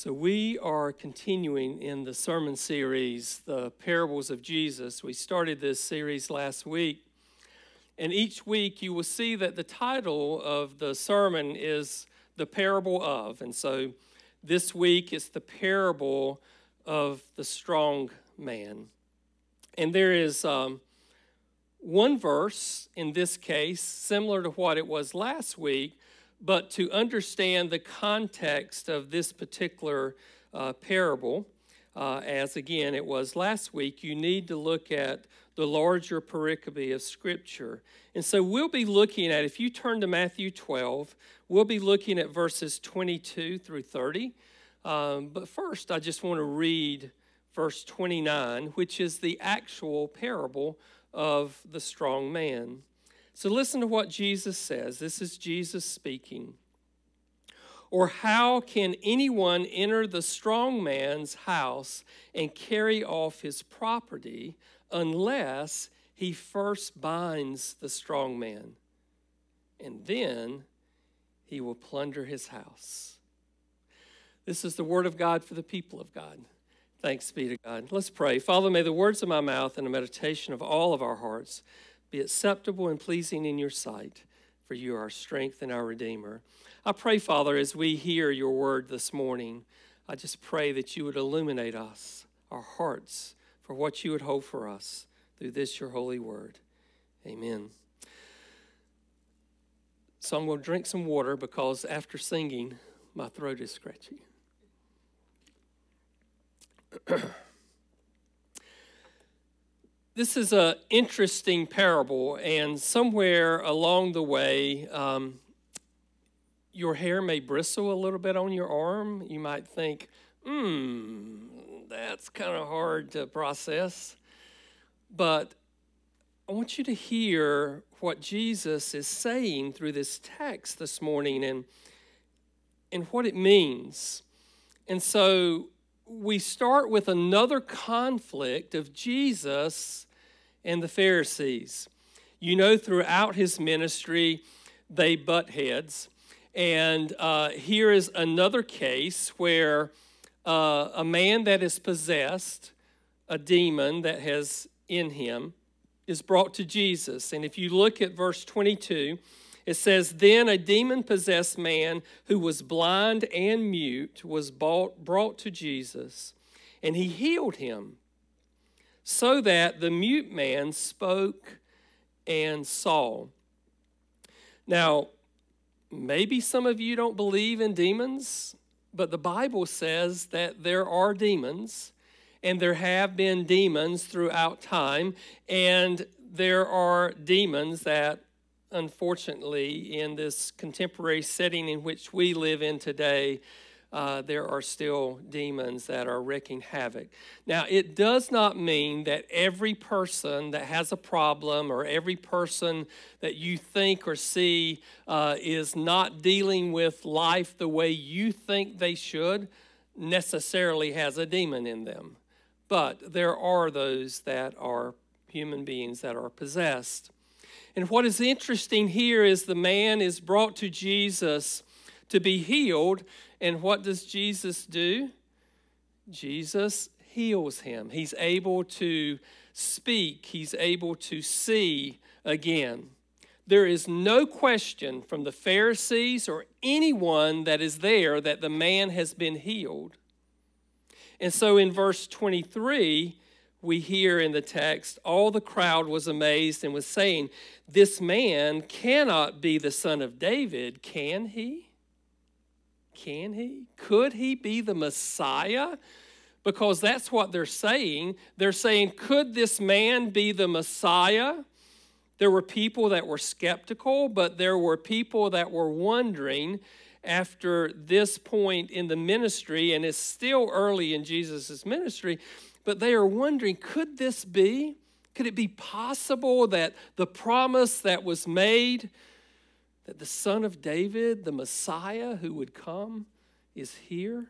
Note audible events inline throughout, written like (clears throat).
So, we are continuing in the sermon series, The Parables of Jesus. We started this series last week. And each week you will see that the title of the sermon is The Parable of. And so this week it's the parable of the strong man. And there is um, one verse in this case, similar to what it was last week, but to understand the context of this particular uh, parable, uh, as again it was last week, you need to look at the larger pericope of Scripture. And so we'll be looking at, if you turn to Matthew 12, we'll be looking at verses 22 through 30. Um, but first, I just want to read verse 29, which is the actual parable of the strong man. So listen to what Jesus says. This is Jesus speaking. Or how can anyone enter the strong man's house and carry off his property unless he first binds the strong man? And then he will plunder his house. This is the word of God for the people of God. Thanks be to God. Let's pray. Father, may the words of my mouth and the meditation of all of our hearts be acceptable and pleasing in your sight, for you are our strength and our Redeemer. I pray, Father, as we hear your word this morning, I just pray that you would illuminate us, our hearts, for what you would hold for us through this your holy word. Amen. So I'm going to drink some water because after singing, my throat is scratchy. (clears throat) this is an interesting parable, and somewhere along the way, um, your hair may bristle a little bit on your arm. You might think, hmm, that's kind of hard to process. But I want you to hear what Jesus is saying through this text this morning and, and what it means. And so we start with another conflict of Jesus and the Pharisees. You know, throughout his ministry, they butt heads. And uh, here is another case where uh, a man that is possessed, a demon that has in him, is brought to Jesus. And if you look at verse 22, it says, Then a demon possessed man who was blind and mute was brought, brought to Jesus, and he healed him so that the mute man spoke and saw. Now, maybe some of you don't believe in demons, but the Bible says that there are demons, and there have been demons throughout time, and there are demons that unfortunately, in this contemporary setting in which we live in today, uh, there are still demons that are wreaking havoc. Now, it does not mean that every person that has a problem or every person that you think or see uh, is not dealing with life the way you think they should necessarily has a demon in them. But there are those that are human beings that are possessed. And what is interesting here is the man is brought to Jesus to be healed and what does Jesus do? Jesus heals him. He's able to speak, he's able to see again. There is no question from the Pharisees or anyone that is there that the man has been healed. And so in verse 23, we hear in the text, all the crowd was amazed and was saying, This man cannot be the son of David, can he? Can he? Could he be the Messiah? Because that's what they're saying. They're saying, could this man be the Messiah? There were people that were skeptical, but there were people that were wondering after this point in the ministry, and it's still early in Jesus' ministry, but they are wondering could this be? Could it be possible that the promise that was made that the Son of David, the Messiah who would come, is here?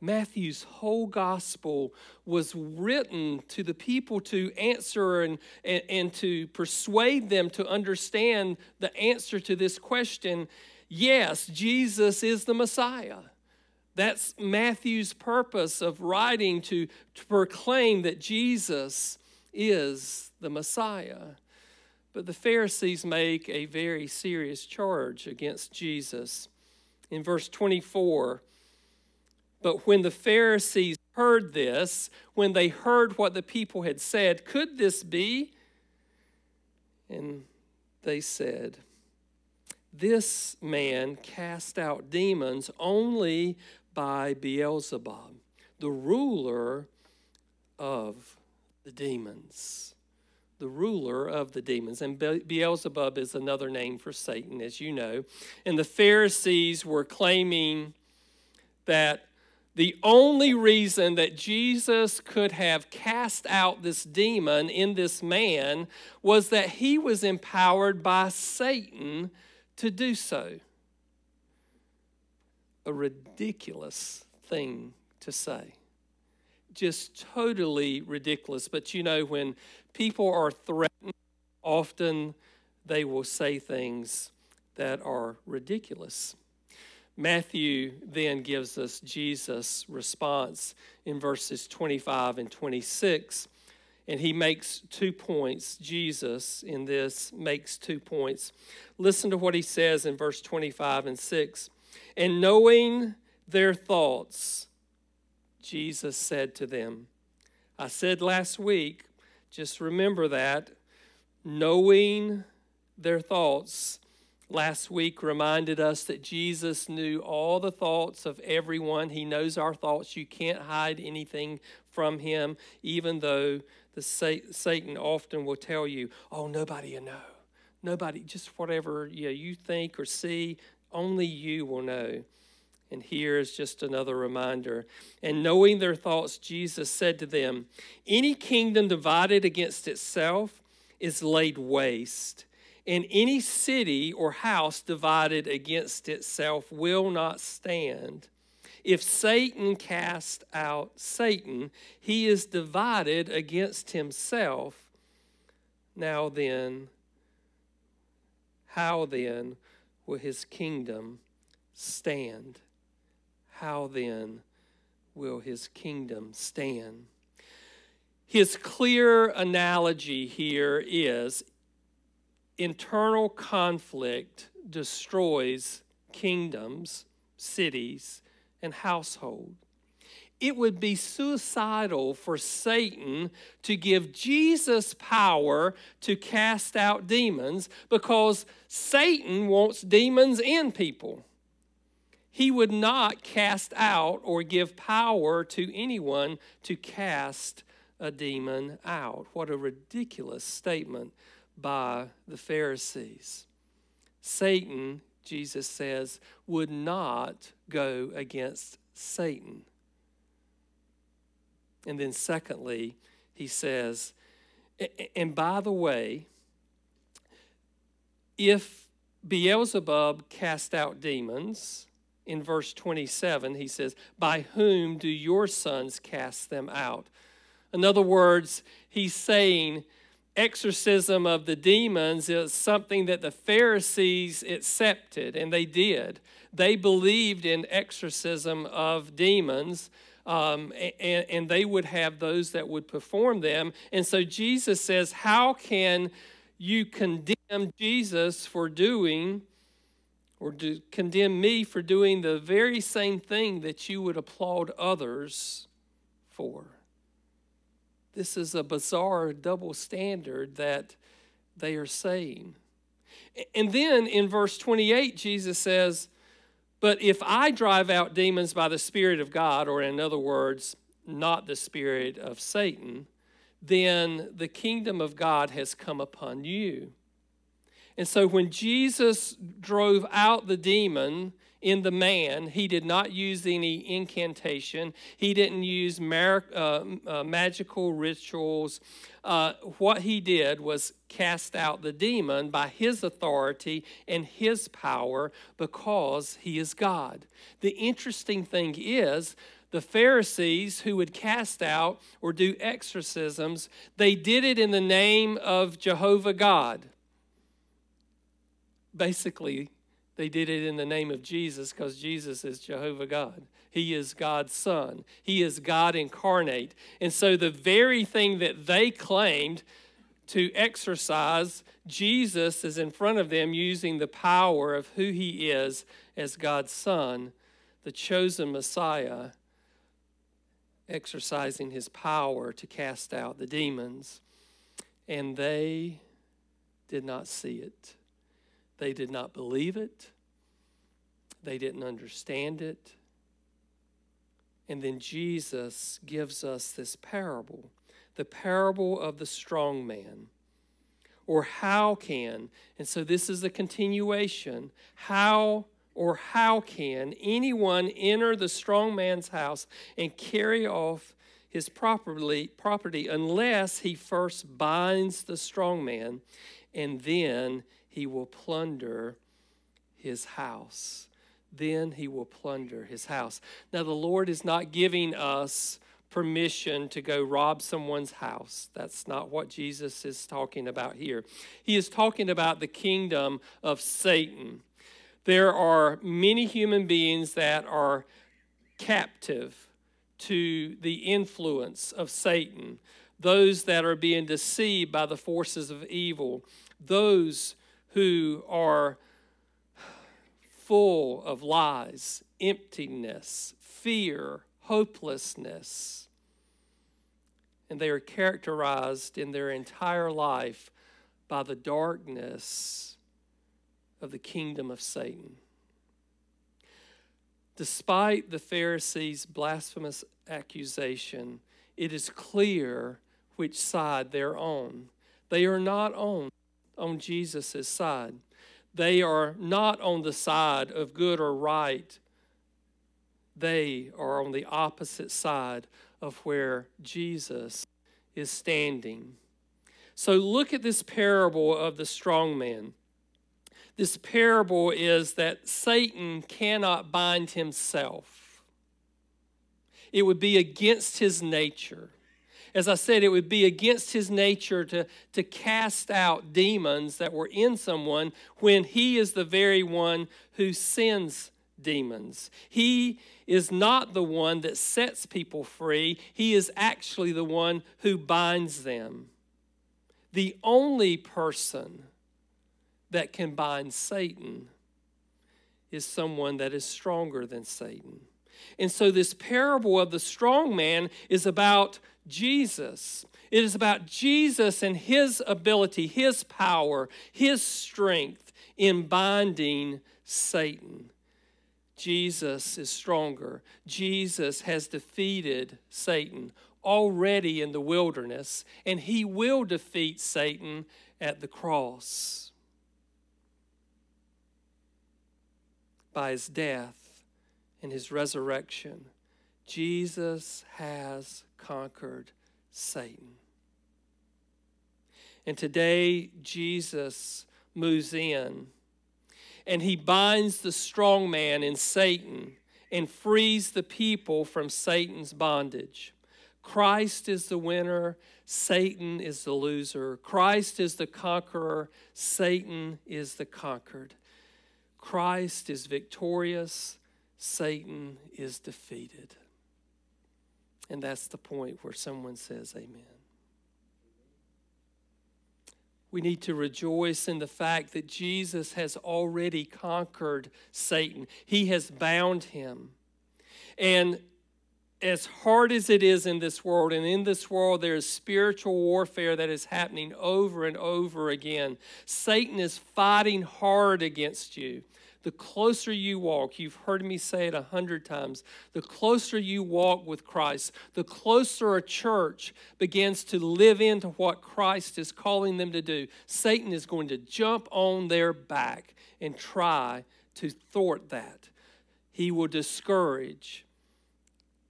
Matthew's whole gospel was written to the people to answer and, and, and, to persuade them to understand the answer to this question yes, Jesus is the Messiah. That's Matthew's purpose of writing to, to proclaim that Jesus is the Messiah. But the Pharisees make a very serious charge against Jesus. In verse 24, but when the Pharisees heard this, when they heard what the people had said, could this be? And they said, This man cast out demons only by Beelzebub, the ruler of the demons. The ruler of the demons. And Beelzebub is another name for Satan, as you know. And the Pharisees were claiming that the only reason that Jesus could have cast out this demon in this man was that he was empowered by Satan to do so a ridiculous thing to say. Just totally ridiculous. But you know, when people are threatened, often they will say things that are ridiculous. Matthew then gives us Jesus' response in verses 25 and 26. And he makes two points. Jesus, in this, makes two points. Listen to what he says in verse 25 and 6. And knowing their thoughts, Jesus said to them, I said last week, just remember that, knowing their thoughts. Last week reminded us that Jesus knew all the thoughts of everyone. He knows our thoughts. You can't hide anything from him, even though the Satan often will tell you, "Oh, nobody will know. Nobody, just whatever you, know, you think or see, only you will know. And here is just another reminder. And knowing their thoughts, Jesus said to them, Any kingdom divided against itself is laid waste, and any city or house divided against itself will not stand. If Satan cast out Satan, he is divided against himself. Now then, how then will his kingdom stand? How then will his kingdom stand? His clear analogy here is internal conflict destroys kingdoms, cities, and households it would be suicidal for Satan to give Jesus power to cast out demons because Satan wants demons in people. He would not cast out or give power to anyone to cast a demon out. What a ridiculous statement by the Pharisees. Satan, Jesus says, would not go against Satan. And then, secondly, he says, and by the way, if Beelzebub cast out demons, in verse 27, he says, By whom do your sons cast them out? In other words, he's saying exorcism of the demons is something that the Pharisees accepted, and they did. They believed in exorcism of demons um, and, and they would have those that would perform them. And so Jesus says, How can you condemn Jesus for doing, or to condemn me for doing the very same thing that you would applaud others for? This is a bizarre double standard that they are saying. And then in verse 28, Jesus says, but if I drive out demons by the Spirit of God, or in other words, not the Spirit of Satan, then the kingdom of God has come upon you. And so when Jesus drove out the demon in the man, he did not use any incantation, he didn't use mar- uh, uh, magical rituals. Uh, what he did was cast out the demon by his authority and his power because he is God. The interesting thing is, the Pharisees who would cast out or do exorcisms, they did it in the name of Jehovah God. Basically, They did it in the name of Jesus because Jesus is Jehovah God. He is God's Son. He is God incarnate. And so the very thing that they claimed to exercise, Jesus is in front of them using the power of who he is as God's Son, the chosen Messiah, exercising his power to cast out the demons. And they did not see it. They did not believe it. They didn't understand it. And then Jesus gives us this parable the parable of the strong man. Or how can, and so this is a continuation, how or how can anyone enter the strong man's house and carry off his property, property unless he first binds the strong man and then he will plunder his house. Then he will plunder his house. Now, the Lord is not giving us permission to go rob someone's house. That's not what Jesus is talking about here. He is talking about the kingdom of Satan. There are many human beings that are captive to the influence of Satan, those that are being deceived by the forces of evil, those who are full of lies, emptiness, fear, hopelessness. And they are characterized in their entire life by the darkness of the kingdom of Satan. Despite the Pharisees' blasphemous accusation, it is clear which side they're on. They are not on on Jesus' side. They are not on the side of good or right. They are on the opposite side of where Jesus is standing. So look at this parable of the strong man. This parable is that Satan cannot bind himself. It would be against his nature as I said, it would be against his nature to, to cast out demons that were in someone when he is the very one who sends demons. He is not the one that sets people free, he is actually the one who binds them. The only person that can bind Satan is someone that is stronger than Satan. And so, this parable of the strong man is about Jesus. It is about Jesus and his ability, his power, his strength in binding Satan. Jesus is stronger. Jesus has defeated Satan already in the wilderness, and he will defeat Satan at the cross by his death and his resurrection. Jesus has conquered Satan. And today, Jesus moves in and he binds the strong man in Satan and frees the people from Satan's bondage. Christ is the winner, Satan is the loser. Christ is the conqueror, Satan is the conquered. Christ is victorious, Satan is defeated. And that's the point where someone says, Amen. We need to rejoice in the fact that Jesus has already conquered Satan, He has bound him. And as hard as it is in this world, and in this world there is spiritual warfare that is happening over and over again, Satan is fighting hard against you the closer you walk, you've heard me say it a hundred times, the closer you walk with Christ, the closer a church begins to live into what Christ is calling them to do, Satan is going to jump on their back and try to thwart that. He will discourage,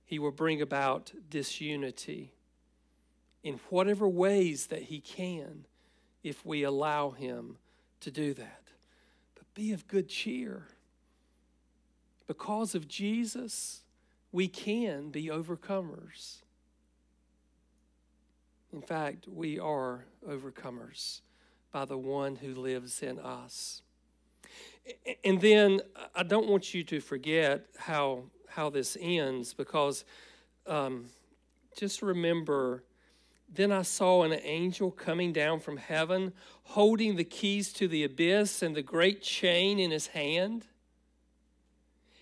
he will bring about disunity in whatever ways that he can if we allow him to do that. Be of good cheer. Because of Jesus, we can be overcomers. In fact, we are overcomers by the one who lives in us. And then I don't want you to forget how how this ends because um, just remember. Then I saw an angel coming down from heaven, holding the keys to the abyss and the great chain in his hand.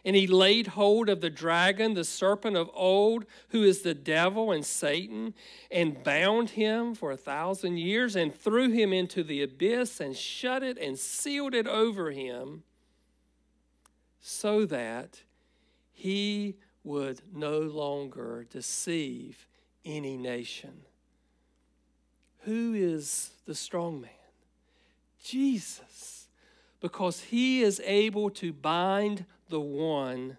And he laid hold of the dragon, the serpent of old, who is the devil and Satan, and bound him for a thousand years, and threw him into the abyss, and shut it and sealed it over him, so that he would no longer deceive any nation. Who is the strong man? Jesus, because he is able to bind the one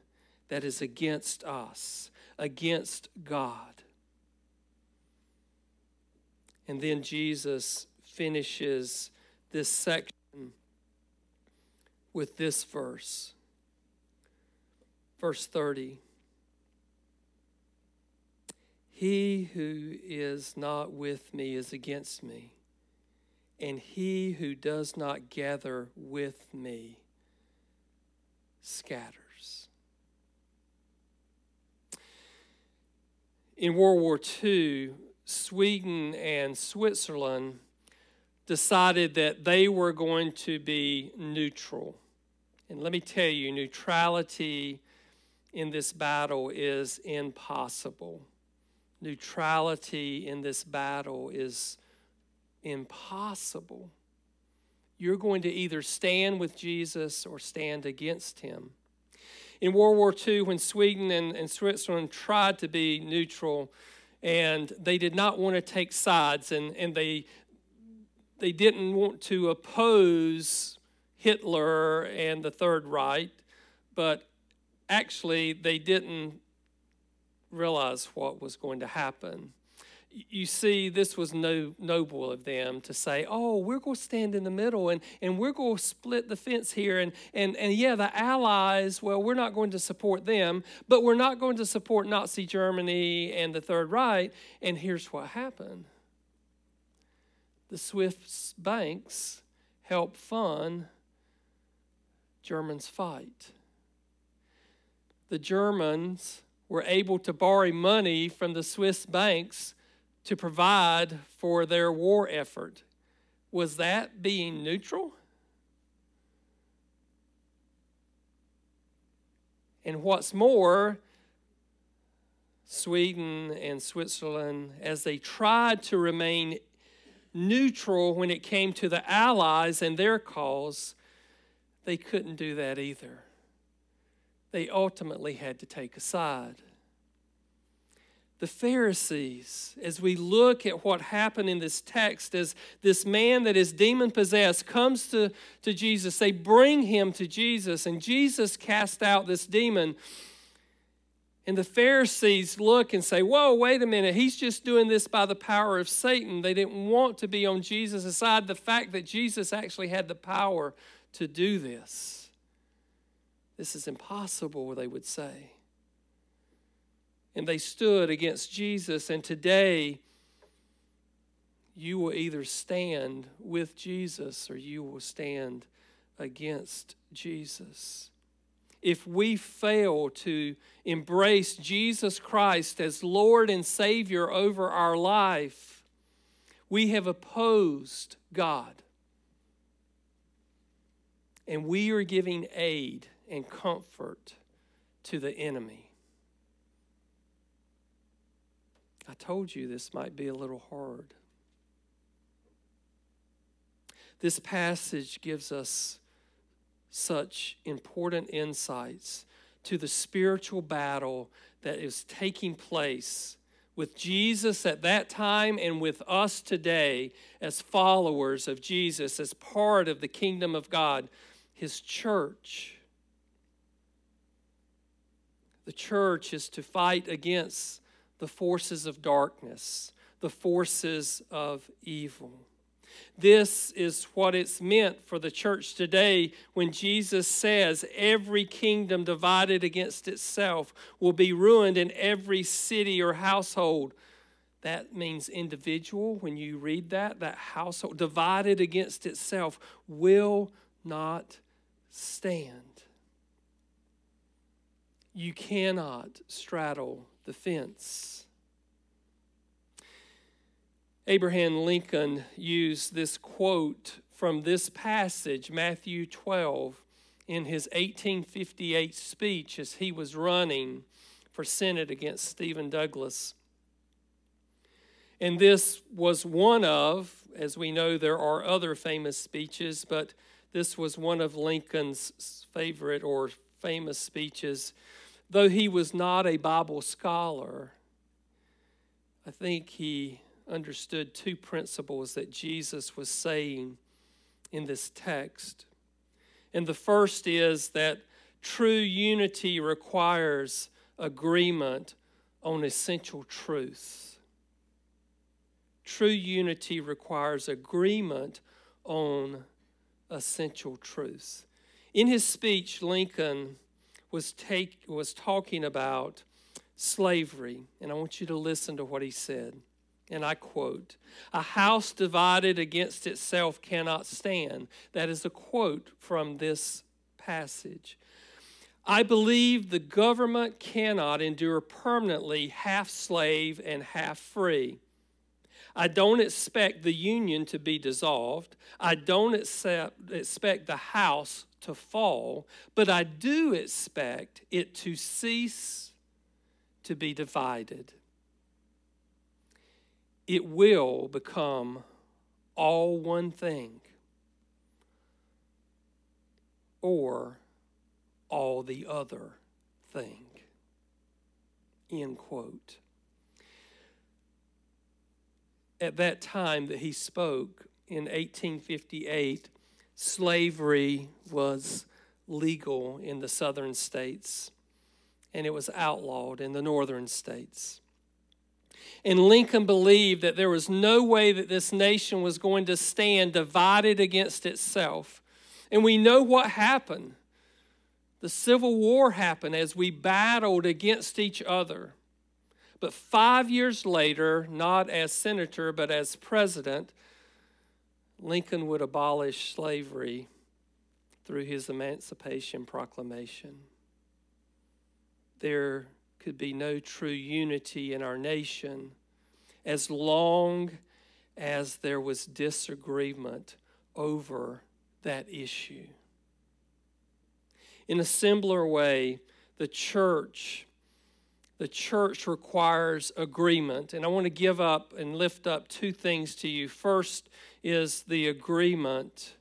that is against us, against God. And then Jesus finishes this section with this verse. Verse 30. He who is not with me is against me, and he who does not gather with me scatters. In World War II, Sweden and Switzerland decided that they were going to be neutral. And let me tell you, neutrality in this battle is impossible. Neutrality in this battle is impossible you're going to either stand with Jesus or stand against him. In World War II, when Sweden and, and Switzerland tried to be neutral and they did not want to take sides and, and they, they didn't want to oppose Hitler and the Third Reich, but actually they didn't realize what was going to happen you see, this was no, noble of them to say, oh, we're going to stand in the middle and, and we're going to split the fence here. And, and, and yeah, the Allies, well, we're not going to support them, but we're not going to support Nazi Germany and the Third Reich. And here's what happened the Swiss banks helped fund Germans' fight. The Germans were able to borrow money from the Swiss banks to provide for their war effort. Was that being neutral? And what's more, Sweden and Switzerland, as they tried to remain neutral when it came to the Allies and their cause, they couldn't do that either. They ultimately had to take a side the Pharisees, as we look at what happened in this text, as this man that is demon possessed comes to, to Jesus, they bring him to Jesus, and Jesus cast out this demon. And the Pharisees look and say, Whoa, wait a minute, he's just doing this by the power of Satan. They didn't want to be on Jesus' side. The fact that Jesus actually had the power to do this. This is impossible, they would say and they stood against Jesus. And today, you will either stand with Jesus or you will stand against Jesus. If we fail to embrace Jesus Christ as Lord and Savior over our life, we have opposed God. And we are giving aid and comfort to the enemy. I told you this might be a little hard. This passage gives us such important insights to the spiritual battle that is taking place with Jesus at that time and with us today as followers of Jesus, as part of the kingdom of God, His church. The church is to fight against the forces of darkness, the forces of evil. This is what it's meant for the church today when Jesus says every kingdom divided against itself will be ruined in every city or household. That means individual. When you read that, that household divided against itself will not stand. You cannot straddle the fence. Abraham Lincoln used this quote from this passage, Matthew 12, in his 1858 speech as he was running for Senate against Stephen Douglas. And this was one of, as we know, there are other famous speeches, but this was one of Lincoln's favorite or famous speeches. Though he was not a Bible scholar, I think he understood two principles that Jesus was saying in this text. And the first is that true unity requires agreement on essential truth. True unity requires agreement on essential truths. In his speech, Lincoln was, take, was talking about slavery, and I want you to listen to what he said. And I quote, A house divided against itself cannot stand. That is a quote from this passage. I believe the government cannot endure permanently half slave and half free. I don't expect the union to be dissolved. I don't accept, expect the house to fall, but I do expect it to cease to be divided it will become all one thing or all the other thing. End quote. At that time that he spoke in 1858, slavery was legal in the southern states and it was outlawed in the northern states. And Lincoln believed that there was no way that this nation was going to stand divided against itself. And we know what happened. The Civil War happened as we battled against each other. But five years later, not as senator, but as president, Lincoln would abolish slavery through his Emancipation Proclamation. There could be no true unity in our nation as long as there was disagreement over that issue. In a similar way, the church the church requires agreement. And I want to give up and lift up two things to you. First is the agreement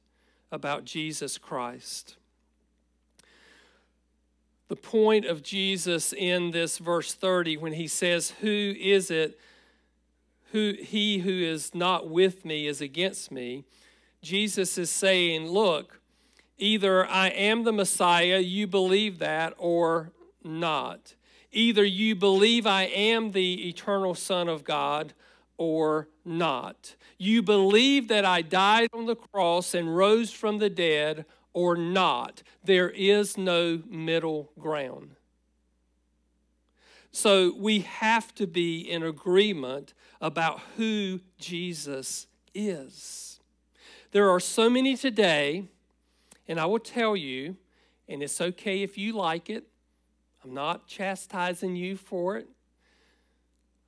about Jesus Christ the point of Jesus in this verse 30 when he says, Who is it? Who he who is not with me is against me. Jesus is saying, Look, either I am the Messiah, you believe that, or not. Either you believe I am the eternal Son of God or not. You believe that I died on the cross and rose from the dead or not. There is no middle ground. So we have to be in agreement about who Jesus is. There are so many today, and I will tell you, and it's okay if you like it. I'm not chastising you for it.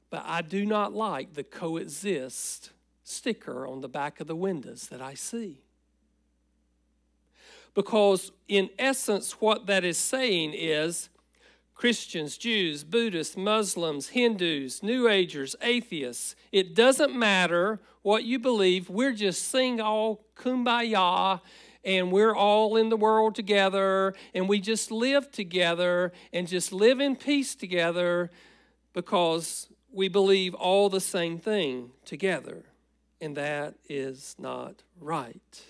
But I do not like the coexist sticker on the back of the windows that I see. Because, in essence, what that is saying is Christians, Jews, Buddhists, Muslims, Hindus, New Agers, atheists, it doesn't matter what you believe. We're just sing all kumbaya and we're all in the world together and we just live together and just live in peace together because we believe all the same thing together. And that is not right.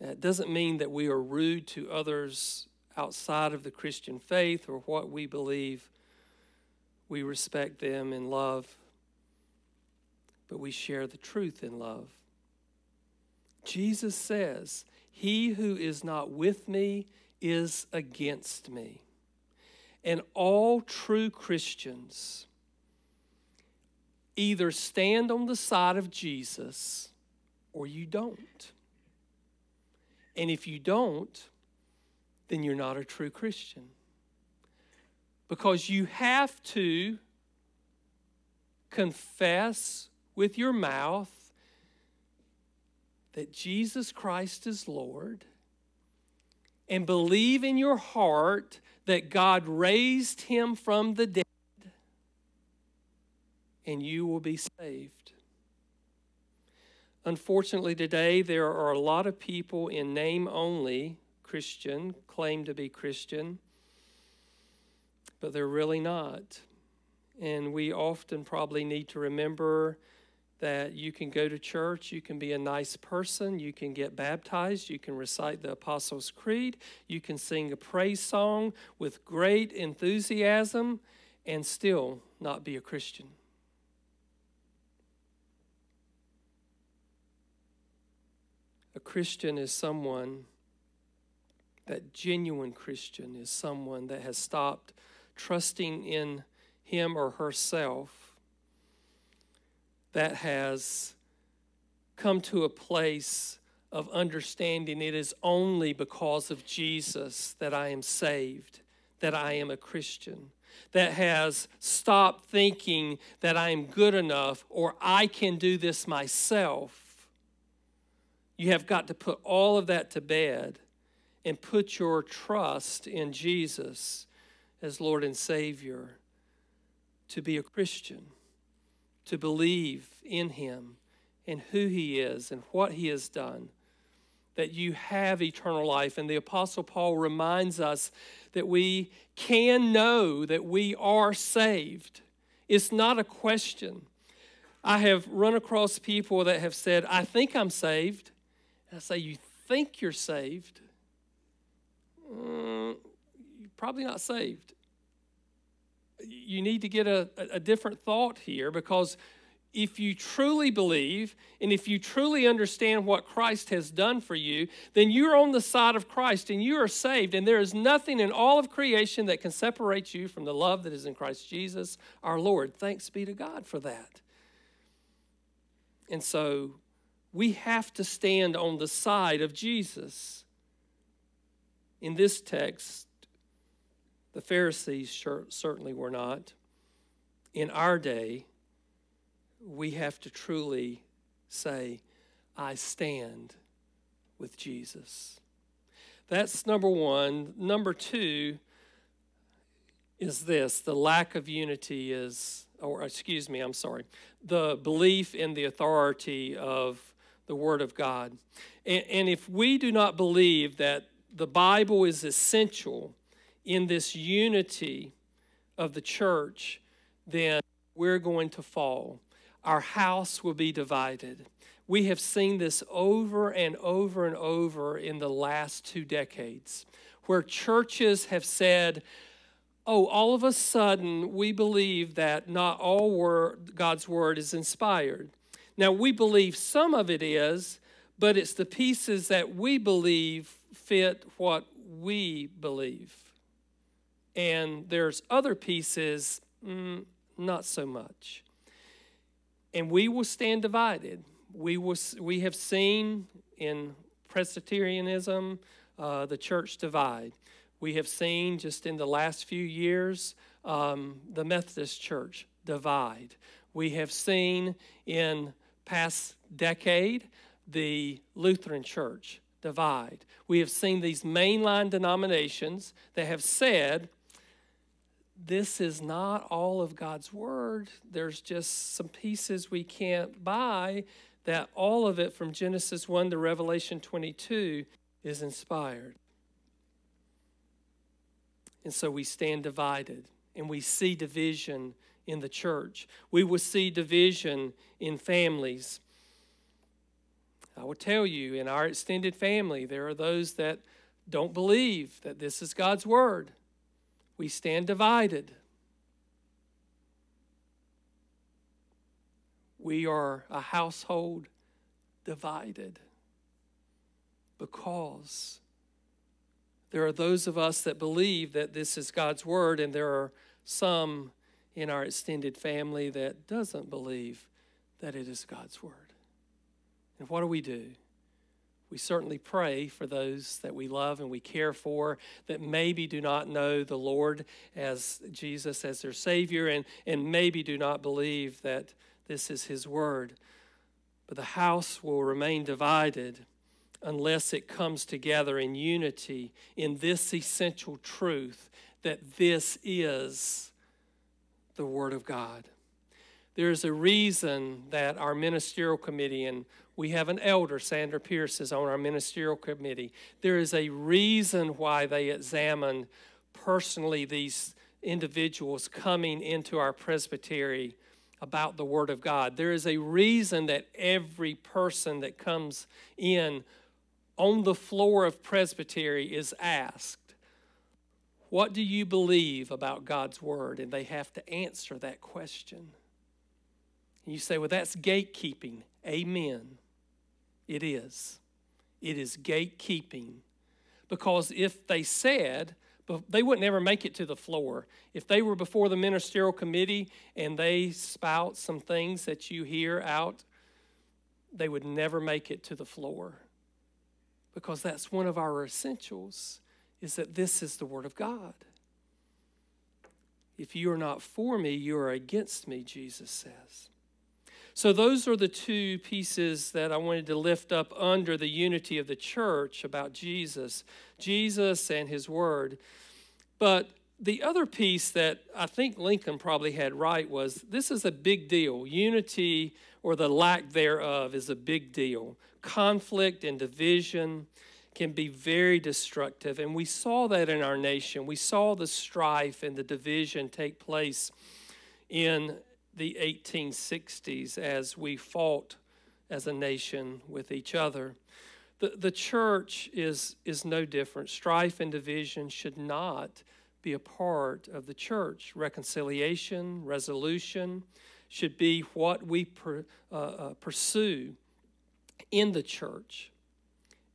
That doesn't mean that we are rude to others outside of the Christian faith or what we believe. We respect them in love, but we share the truth in love. Jesus says, He who is not with me is against me. And all true Christians either stand on the side of Jesus or you don't. And if you don't, then you're not a true Christian. Because you have to confess with your mouth that Jesus Christ is Lord and believe in your heart that God raised him from the dead, and you will be saved. Unfortunately, today there are a lot of people in name only Christian, claim to be Christian, but they're really not. And we often probably need to remember that you can go to church, you can be a nice person, you can get baptized, you can recite the Apostles' Creed, you can sing a praise song with great enthusiasm, and still not be a Christian. A Christian is someone, that genuine Christian is someone that has stopped trusting in him or herself that has come to a place of understanding it is only because of Jesus that I am saved, that I am a Christian, that has stopped thinking that I am good enough or I can do this myself. You have got to put all of that to bed and put your trust in Jesus as Lord and Savior to be a Christian to believe in him and who he is and what he has done, that you have eternal life. And the Apostle Paul reminds us that we can know that we are saved. It's not a question. I have run across people that have said, I think I'm saved. And I say, You think you're saved? Mm, you're probably not saved you need to get a, a different thought here because if you truly believe and if you truly understand what Christ has done for you, then you're on the side of Christ and you are saved. And there is nothing in all of creation that can separate you from the love that is in Christ Jesus our Lord. Thanks be to God for that. And so we have to stand on the side of Jesus. In this text, the Pharisees sure, certainly were not. In our day, we have to truly say, I stand with Jesus. That's number one. Number two is this the lack of unity is, or excuse me, I'm sorry, the belief in the authority of the Word of God. And, and if we do not believe that the Bible is essential in this unity of the church, then we're going to fall. Our house will be divided. We have seen this over and over and over in the last two decades, where churches have said, Oh, all of a sudden, we believe that not all word, God's word is inspired. Now, we believe some of it is, but it's the pieces that we believe fit what we believe and there's other pieces, mm, not so much. And we will stand divided. We, will, we have seen in Presbyterianism uh, the church divide. We have seen just in the last few years um, the Methodist Church divide. We have seen in past decade the Lutheran Church divide. We have seen these mainline denominations that have said this is not all of God's Word. There's just some pieces we can't buy, that all of it from Genesis 1 to Revelation 22 is inspired. And so we stand divided and we see division in the church. We will see division in families. I will tell you, in our extended family, there are those that don't believe that this is God's Word we stand divided. We are a household divided because there are those of us that believe that this is God's word, and there are some in our extended family that doesn't believe that it is God's word. And what do we do? We certainly pray for those that we love and we care for that maybe do not know the Lord as Jesus as their Savior and, and maybe do not believe that this is His Word. But the house will remain divided unless it comes together in unity in this essential truth that this is the Word of God. There's a reason that our ministerial committee, and we have an elder, Sandra Pierce, is on our ministerial committee. There is a reason why they examine personally these individuals coming into our presbytery about the Word of God. There is a reason that every person that comes in on the floor of presbytery is asked, What do you believe about God's Word? And they have to answer that question. And you say, Well, that's gatekeeping. Amen. It is. It is gatekeeping. Because if they said, they wouldn't ever make it to the floor. If they were before the ministerial committee and they spout some things that you hear out, they would never make it to the floor. Because that's one of our essentials is that this is the word of God. If you are not for me, you are against me, Jesus says. So, those are the two pieces that I wanted to lift up under the unity of the church about Jesus, Jesus and his word. But the other piece that I think Lincoln probably had right was this is a big deal. Unity or the lack thereof is a big deal. Conflict and division can be very destructive. And we saw that in our nation. We saw the strife and the division take place in the 1860s as we fought as a nation with each other. The, the church is, is no different. Strife and division should not be a part of the church. Reconciliation, resolution should be what we per, uh, uh, pursue in the church.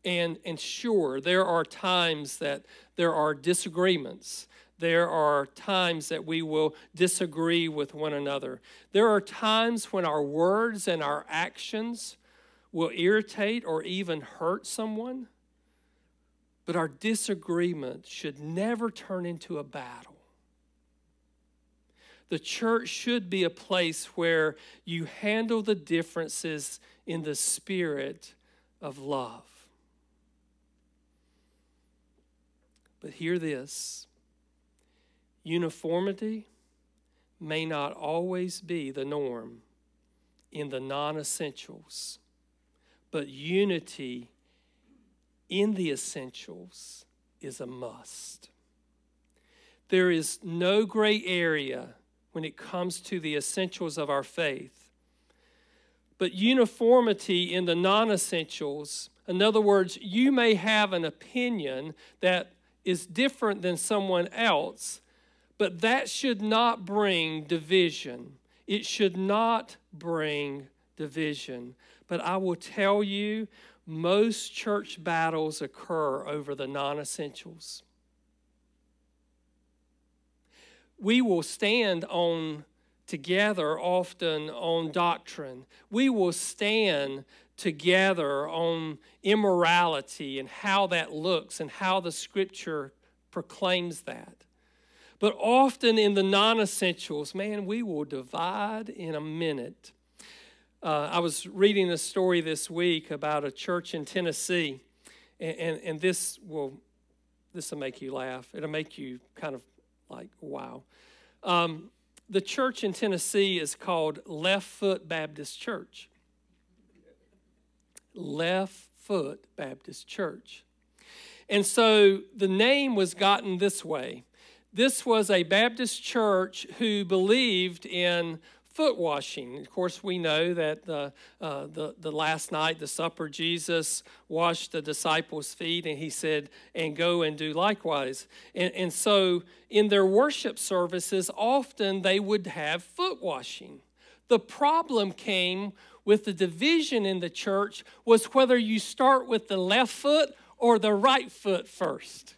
And, and sure, there are times that there are disagreements there are times that we will disagree with one another. There are times when our words and our actions will irritate or even hurt someone. But our disagreement should never turn into a battle. The church should be a place where you handle the differences in the spirit of love. But hear this Uniformity may not always be the norm in the non essentials, but unity in the essentials is a must. There is no gray area when it comes to the essentials of our faith. But uniformity in the non essentials, in other words, you may have an opinion that is different than someone else, but that should not bring division. It should not bring division. But I will tell you, most church battles occur over the non essentials. We will stand on together often on doctrine. We will stand together on immorality and how that looks and how the scripture proclaims that. But often in the non essentials, man, we will divide in a minute. Uh, I was reading a story this week about a church in Tennessee, and, and, and this will this will make you laugh. It'll make you kind of like, wow. Um, the church in Tennessee is called Left Foot Baptist Church. Left Foot Baptist Church. And so the name was gotten this way this was a Baptist church who believed in foot washing. Of course, we know that the, uh, the, the last night, the supper, Jesus washed the disciples' feet and he said, and go and do likewise. And, and so in their worship services, often they would have foot washing. The problem came with the division in the church was whether you start with the left foot or the right foot first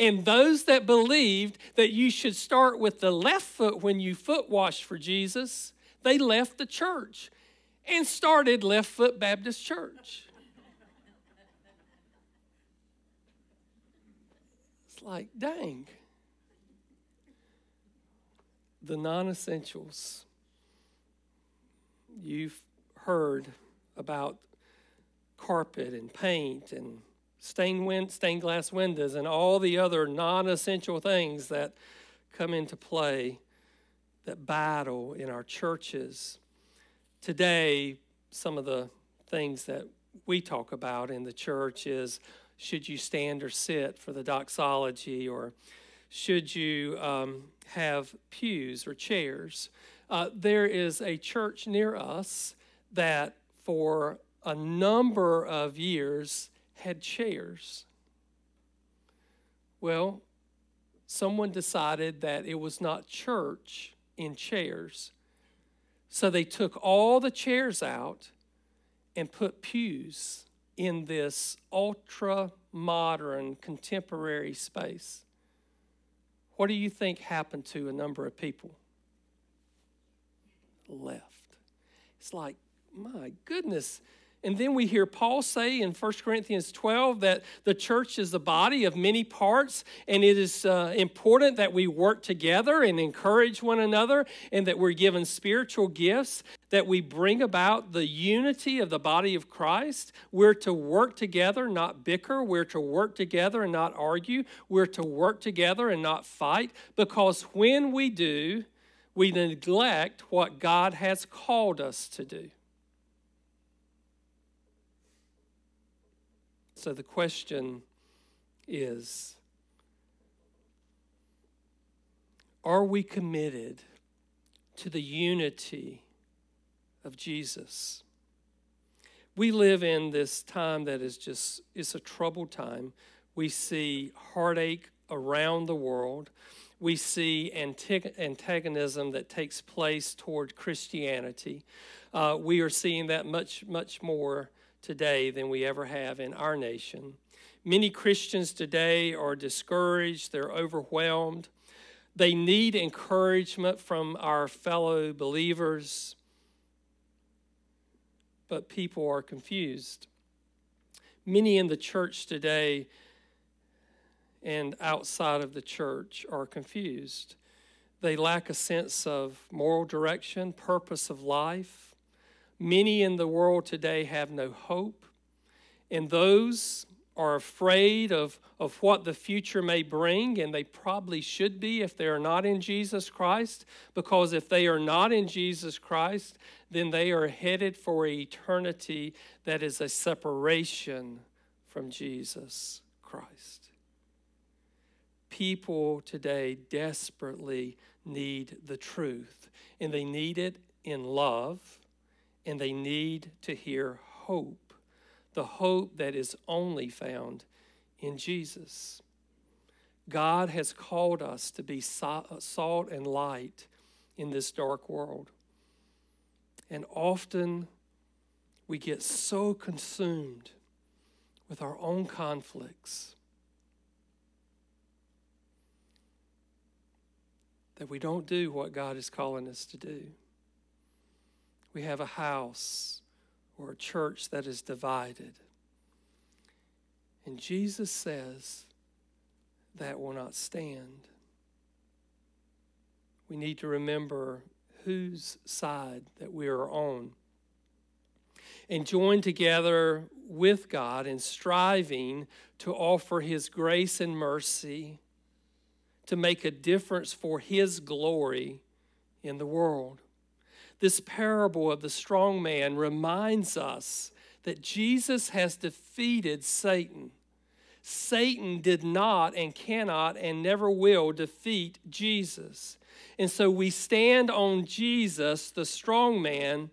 and those that believed that you should start with the left foot when you foot wash for Jesus, they left the church and started Left Foot Baptist Church. It's like, dang. The non essentials. You've heard about carpet and paint and stained, wind, stained glass windows and all the other non essential things that come into play that battle in our churches. Today, some of the things that we talk about in the church is should you stand or sit for the doxology or should you um, have pews or chairs? Uh, there is a church near us that for a number of years had chairs. Well, someone decided that it was not church in chairs. So they took all the chairs out and put pews in this ultra modern contemporary space. What do you think happened to a number of people? Left. It's like, my goodness, and then we hear Paul say in 1 Corinthians 12 that the church is the body of many parts, and it is uh, important that we work together and encourage one another, and that we're given spiritual gifts, that we bring about the unity of the body of Christ. We're to work together, not bicker. We're to work together and not argue. We're to work together and not fight, because when we do, we neglect what God has called us to do. So the question is Are we committed to the unity of Jesus? We live in this time that is just it's a troubled time. We see heartache around the world. We see antagonism that takes place toward Christianity. Uh, we are seeing that much, much more today than we ever have in our nation. Many Christians today are discouraged, they're overwhelmed. They need encouragement from our fellow believers, but people are confused. Many in the church today and outside of the church are confused. They lack a sense of moral direction, purpose of life. Many in the world today have no hope, and those are afraid of, of what the future may bring, and they probably should be if they are not in Jesus Christ, because if they are not in Jesus Christ, then they are headed for eternity that is a separation from Jesus Christ. People today desperately need the truth, and they need it in love and they need to hear hope, the hope that is only found in Jesus. God has called us to be uh, salt and light in this dark world. And often we get so consumed with our own conflicts that we don't do what God is calling us to do we have a house or a church that is divided. And Jesus says that will not stand. We need to remember whose side that we are on and join together with God in striving to offer His grace and mercy to make a difference for His glory in the world. This parable of the strong man reminds us that Jesus has defeated Satan. Satan did not and cannot and never will defeat Jesus. And so we stand on Jesus, the strong man,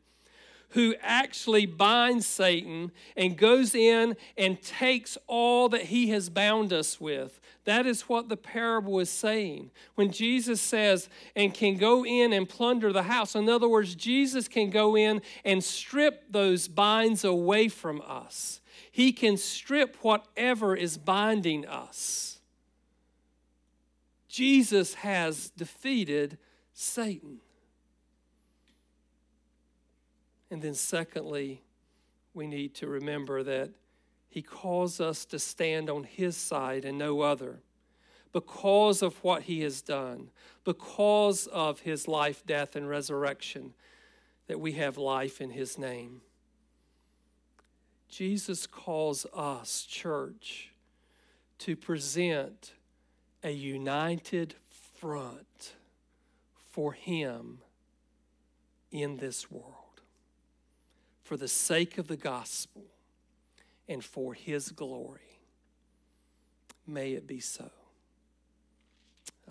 who actually binds Satan and goes in and takes all that he has bound us with. That is what the parable is saying. When Jesus says, and can go in and plunder the house, in other words, Jesus can go in and strip those binds away from us. He can strip whatever is binding us. Jesus has defeated Satan. And then, secondly, we need to remember that he calls us to stand on His side and no other. because of what he has done, because of his life, death, and resurrection, that we have life in his name. Jesus calls us, church, to present a united front for him in this world for the sake of the gospel and for his glory. May it be so.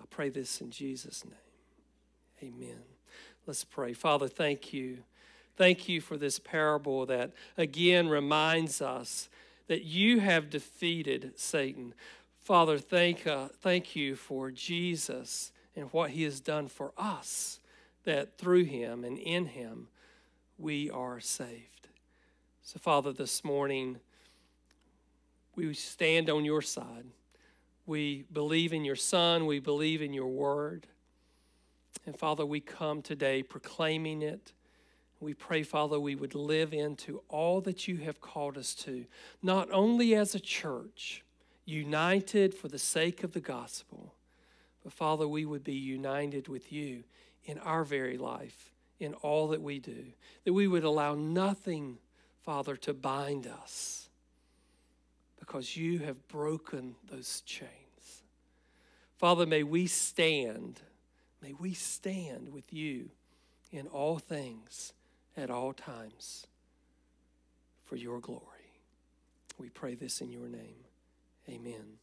I pray this in Jesus' name. Amen. Let's pray. Father, thank you. Thank you for this parable that again reminds us that you have defeated Satan. Father, thank, uh, thank you for Jesus and what he has done for us, that through him and in him we are saved. So, Father, this morning we stand on your side. We believe in your Son. We believe in your word. And Father, we come today proclaiming it. We pray, Father, we would live into all that you have called us to, not only as a church, united for the sake of the gospel, but Father, we would be united with you in our very life, in all that we do, that we would allow nothing, Father, to bind us because you have broken those chains. Father, may we stand, may we stand with you in all things at all times for your glory. We pray this in your name. Amen.